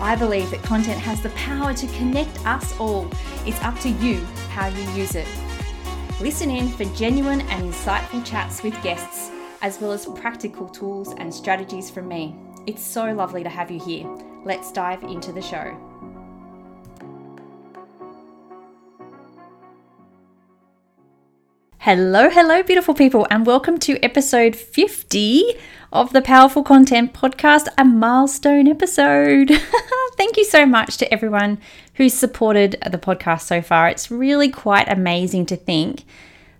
I believe that content has the power to connect us all. It's up to you how you use it. Listen in for genuine and insightful chats with guests, as well as practical tools and strategies from me. It's so lovely to have you here. Let's dive into the show. Hello, hello, beautiful people, and welcome to episode 50 of the Powerful Content Podcast, a milestone episode. Thank you so much to everyone who's supported the podcast so far. It's really quite amazing to think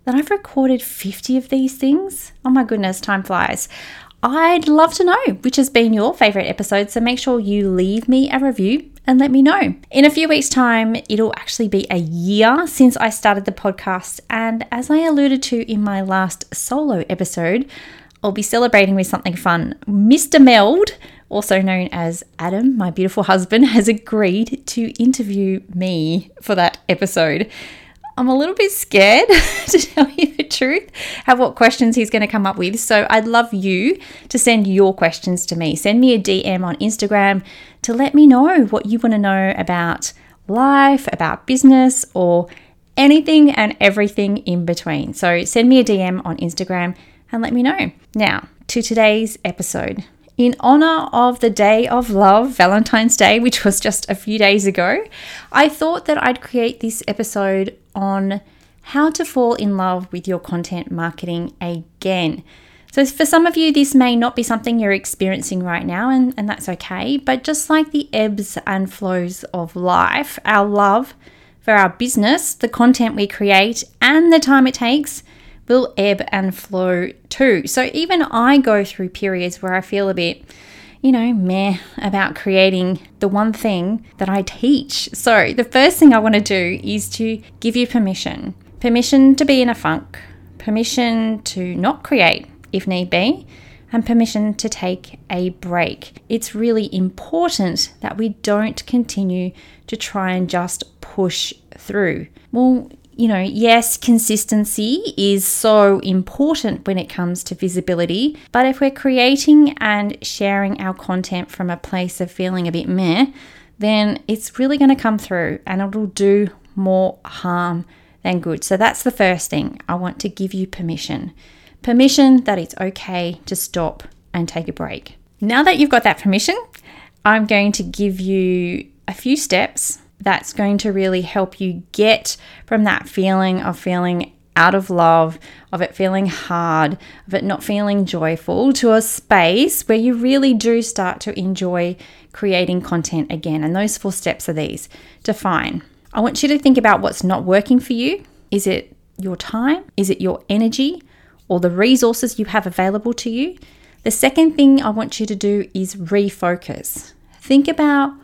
that I've recorded 50 of these things. Oh my goodness, time flies. I'd love to know which has been your favorite episode, so make sure you leave me a review and let me know. In a few weeks' time, it'll actually be a year since I started the podcast. And as I alluded to in my last solo episode, I'll be celebrating with something fun. Mr. Meld, also known as Adam, my beautiful husband, has agreed to interview me for that episode. I'm a little bit scared to tell you the truth, have what questions he's going to come up with. So I'd love you to send your questions to me. Send me a DM on Instagram to let me know what you want to know about life, about business, or anything and everything in between. So send me a DM on Instagram and let me know. Now, to today's episode. In honor of the Day of Love, Valentine's Day, which was just a few days ago, I thought that I'd create this episode on how to fall in love with your content marketing again. So, for some of you, this may not be something you're experiencing right now, and, and that's okay. But just like the ebbs and flows of life, our love for our business, the content we create, and the time it takes will ebb and flow too. So even I go through periods where I feel a bit, you know, meh about creating the one thing that I teach. So the first thing I want to do is to give you permission permission to be in a funk, permission to not create if need be. And permission to take a break. It's really important that we don't continue to try and just push through. Well, you know, yes, consistency is so important when it comes to visibility, but if we're creating and sharing our content from a place of feeling a bit meh, then it's really going to come through and it'll do more harm than good. So that's the first thing. I want to give you permission permission that it's okay to stop and take a break. Now that you've got that permission, I'm going to give you a few steps that's going to really help you get from that feeling of feeling out of love, of it feeling hard, of it not feeling joyful, to a space where you really do start to enjoy creating content again. And those four steps are these define. I want you to think about what's not working for you. Is it your time? Is it your energy or the resources you have available to you? The second thing I want you to do is refocus. Think about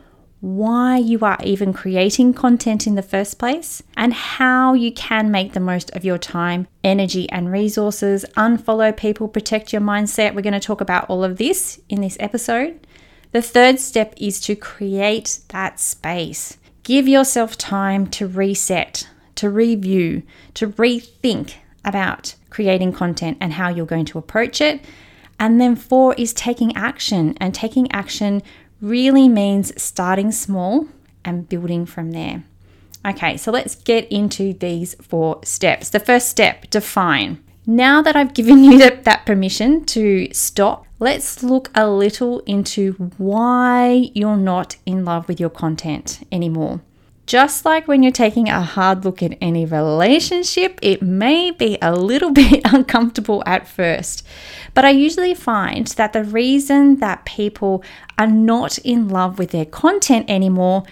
why you are even creating content in the first place, and how you can make the most of your time, energy, and resources. Unfollow people, protect your mindset. We're going to talk about all of this in this episode. The third step is to create that space. Give yourself time to reset, to review, to rethink about creating content and how you're going to approach it. And then four is taking action, and taking action really means starting small and building from there. Okay, so let's get into these four steps. The first step define. Now that I've given you that, that permission to stop, let's look a little into why you're not in love with your content anymore. Just like when you're taking a hard look at any relationship, it may be a little bit uncomfortable at first. But I usually find that the reason that people are not in love with their content anymore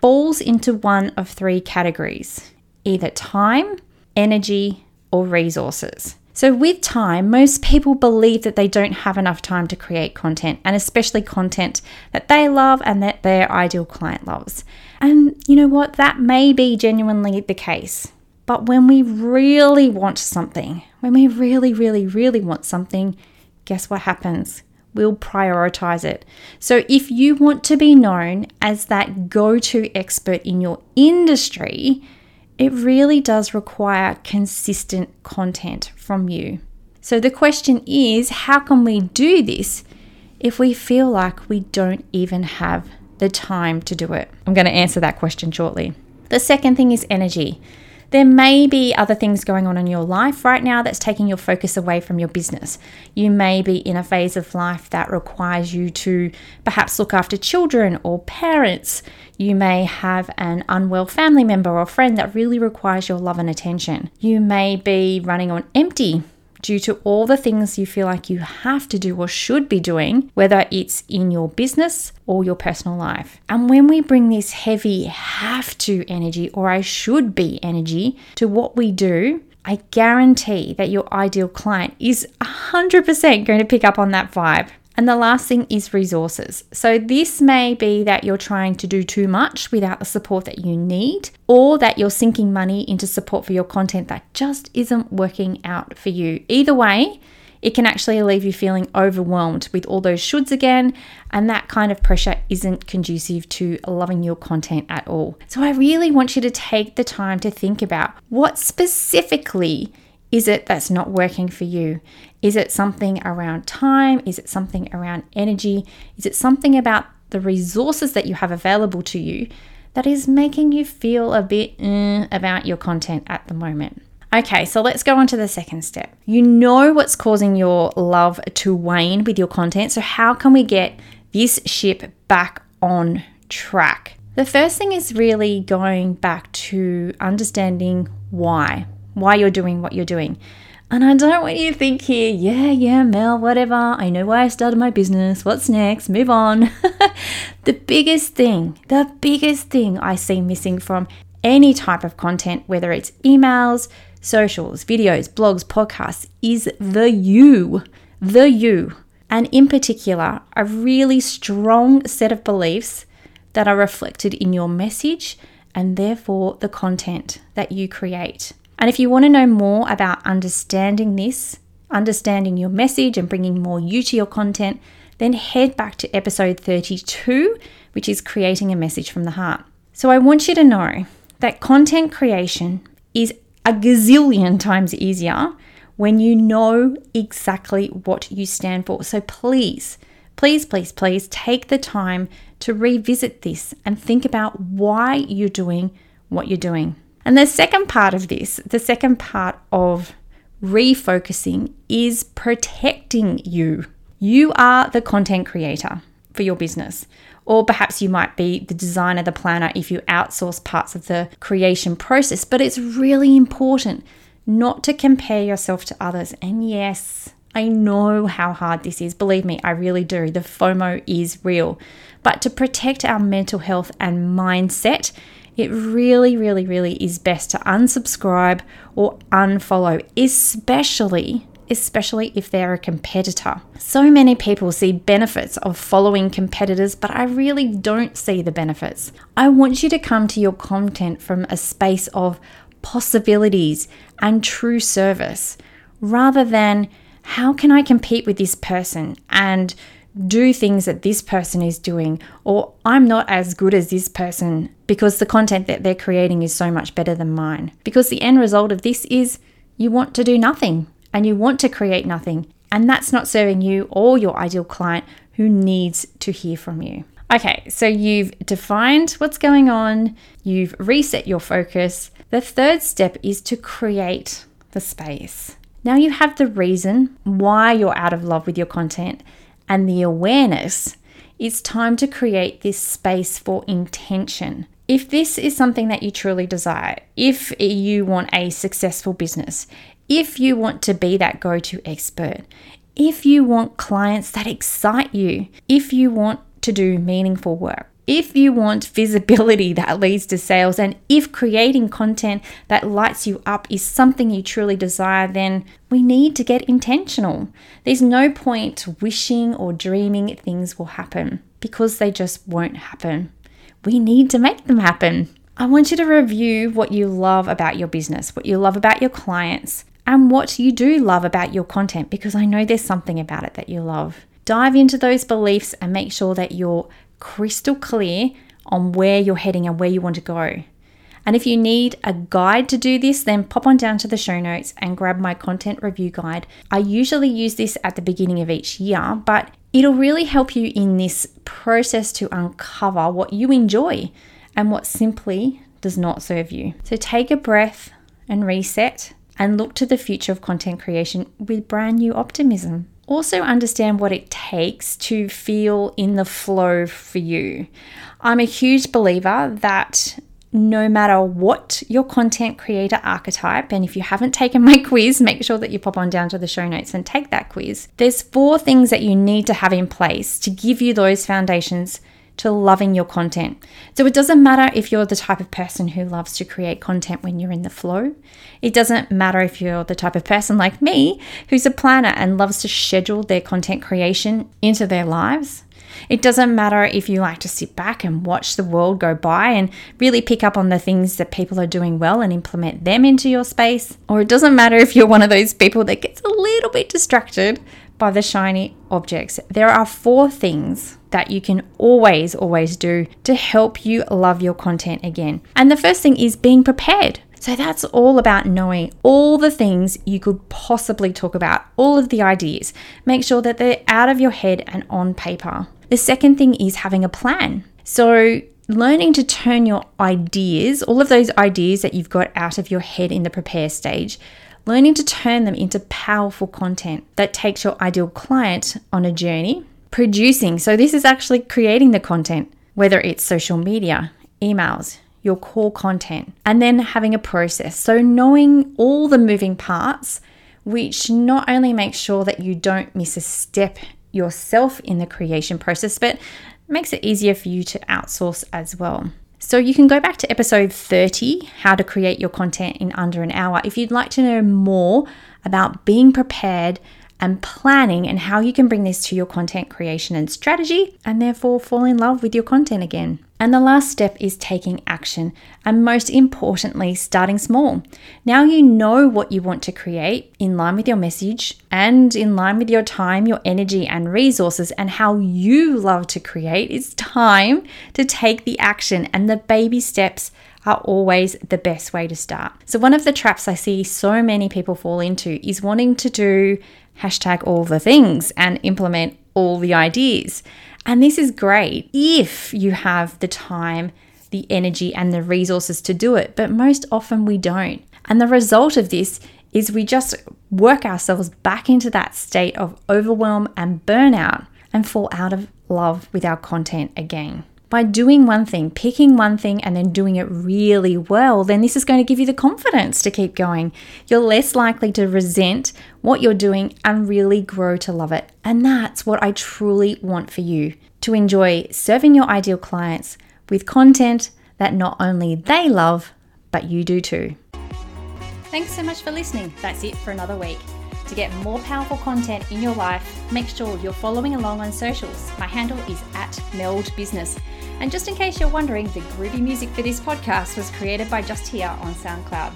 falls into one of three categories either time, energy, or resources. So, with time, most people believe that they don't have enough time to create content, and especially content that they love and that their ideal client loves. And you know what? That may be genuinely the case. But when we really want something, when we really, really, really want something, guess what happens? We'll prioritize it. So, if you want to be known as that go to expert in your industry, it really does require consistent content from you. So the question is how can we do this if we feel like we don't even have the time to do it? I'm going to answer that question shortly. The second thing is energy. There may be other things going on in your life right now that's taking your focus away from your business. You may be in a phase of life that requires you to perhaps look after children or parents. You may have an unwell family member or friend that really requires your love and attention. You may be running on empty due to all the things you feel like you have to do or should be doing, whether it's in your business or your personal life. And when we bring this heavy have to energy or I should be energy to what we do, I guarantee that your ideal client is 100% going to pick up on that vibe. And the last thing is resources. So, this may be that you're trying to do too much without the support that you need, or that you're sinking money into support for your content that just isn't working out for you. Either way, it can actually leave you feeling overwhelmed with all those shoulds again, and that kind of pressure isn't conducive to loving your content at all. So, I really want you to take the time to think about what specifically is it that's not working for you? Is it something around time? Is it something around energy? Is it something about the resources that you have available to you that is making you feel a bit uh, about your content at the moment? Okay, so let's go on to the second step. You know what's causing your love to wane with your content. So, how can we get this ship back on track? The first thing is really going back to understanding why why you're doing what you're doing. And I don't want you to think here, yeah, yeah, Mel, whatever. I know why I started my business. What's next? Move on. the biggest thing, the biggest thing I see missing from any type of content, whether it's emails, socials, videos, blogs, podcasts, is the you. The you. And in particular, a really strong set of beliefs that are reflected in your message and therefore the content that you create. And if you want to know more about understanding this, understanding your message, and bringing more you to your content, then head back to episode 32, which is creating a message from the heart. So I want you to know that content creation is a gazillion times easier when you know exactly what you stand for. So please, please, please, please take the time to revisit this and think about why you're doing what you're doing. And the second part of this, the second part of refocusing is protecting you. You are the content creator for your business. Or perhaps you might be the designer, the planner if you outsource parts of the creation process. But it's really important not to compare yourself to others. And yes, I know how hard this is. Believe me, I really do. The FOMO is real. But to protect our mental health and mindset, it really, really, really is best to unsubscribe or unfollow, especially especially if they're a competitor. So many people see benefits of following competitors, but I really don't see the benefits. I want you to come to your content from a space of possibilities and true service rather than how can I compete with this person and do things that this person is doing, or I'm not as good as this person because the content that they're creating is so much better than mine. Because the end result of this is you want to do nothing and you want to create nothing, and that's not serving you or your ideal client who needs to hear from you. Okay, so you've defined what's going on, you've reset your focus. The third step is to create the space. Now you have the reason why you're out of love with your content and the awareness, it's time to create this space for intention. If this is something that you truly desire, if you want a successful business, if you want to be that go to expert, if you want clients that excite you, if you want to do meaningful work, If you want visibility that leads to sales, and if creating content that lights you up is something you truly desire, then we need to get intentional. There's no point wishing or dreaming things will happen because they just won't happen. We need to make them happen. I want you to review what you love about your business, what you love about your clients, and what you do love about your content because I know there's something about it that you love. Dive into those beliefs and make sure that you're crystal clear on where you're heading and where you want to go. And if you need a guide to do this, then pop on down to the show notes and grab my content review guide. I usually use this at the beginning of each year, but it'll really help you in this process to uncover what you enjoy and what simply does not serve you. So take a breath and reset and look to the future of content creation with brand new optimism. Also, understand what it takes to feel in the flow for you. I'm a huge believer that no matter what your content creator archetype, and if you haven't taken my quiz, make sure that you pop on down to the show notes and take that quiz. There's four things that you need to have in place to give you those foundations to loving your content. So it doesn't matter if you're the type of person who loves to create content when you're in the flow. It doesn't matter if you're the type of person like me who's a planner and loves to schedule their content creation into their lives. It doesn't matter if you like to sit back and watch the world go by and really pick up on the things that people are doing well and implement them into your space. Or it doesn't matter if you're one of those people that gets a little bit distracted by the shiny objects. There are four things that you can always, always do to help you love your content again. And the first thing is being prepared. So that's all about knowing all the things you could possibly talk about, all of the ideas. Make sure that they're out of your head and on paper. The second thing is having a plan. So learning to turn your ideas, all of those ideas that you've got out of your head in the prepare stage, learning to turn them into powerful content that takes your ideal client on a journey. Producing, so this is actually creating the content, whether it's social media, emails, your core content, and then having a process. So, knowing all the moving parts, which not only makes sure that you don't miss a step yourself in the creation process, but makes it easier for you to outsource as well. So you can go back to episode 30, how to create your content in under an hour, if you'd like to know more about being prepared and planning and how you can bring this to your content creation and strategy and therefore fall in love with your content again. And the last step is taking action and most importantly, starting small. Now you know what you want to create in line with your message and in line with your time, your energy, and resources, and how you love to create. It's time to take the action, and the baby steps are always the best way to start. So, one of the traps I see so many people fall into is wanting to do hashtag all the things and implement all the ideas. And this is great if you have the time, the energy, and the resources to do it, but most often we don't. And the result of this is we just work ourselves back into that state of overwhelm and burnout and fall out of love with our content again by doing one thing, picking one thing, and then doing it really well, then this is going to give you the confidence to keep going. You're less likely to resent what you're doing and really grow to love it. And that's what I truly want for you to enjoy serving your ideal clients with content that not only they love, but you do too. Thanks so much for listening. That's it for another week. To get more powerful content in your life, make sure you're following along on socials. My handle is at Meld Business. And just in case you're wondering, the groovy music for this podcast was created by Just Here on SoundCloud.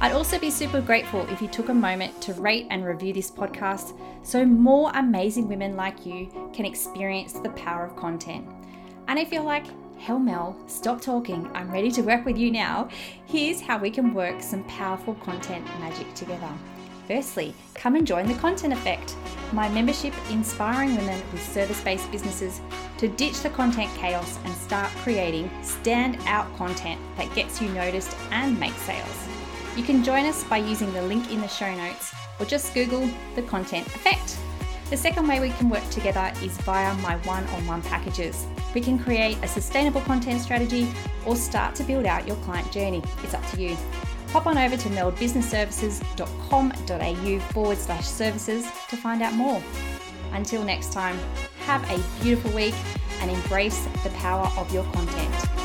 I'd also be super grateful if you took a moment to rate and review this podcast so more amazing women like you can experience the power of content. And if you're like, hell Mel, stop talking, I'm ready to work with you now, here's how we can work some powerful content magic together. Firstly, come and join the Content Effect, my membership inspiring women with service based businesses to ditch the content chaos and start creating stand-out content that gets you noticed and makes sales. You can join us by using the link in the show notes or just Google the Content Effect. The second way we can work together is via my one on one packages. We can create a sustainable content strategy or start to build out your client journey. It's up to you pop on over to meldbusinessservices.com.au forward slash services to find out more. Until next time, have a beautiful week and embrace the power of your content.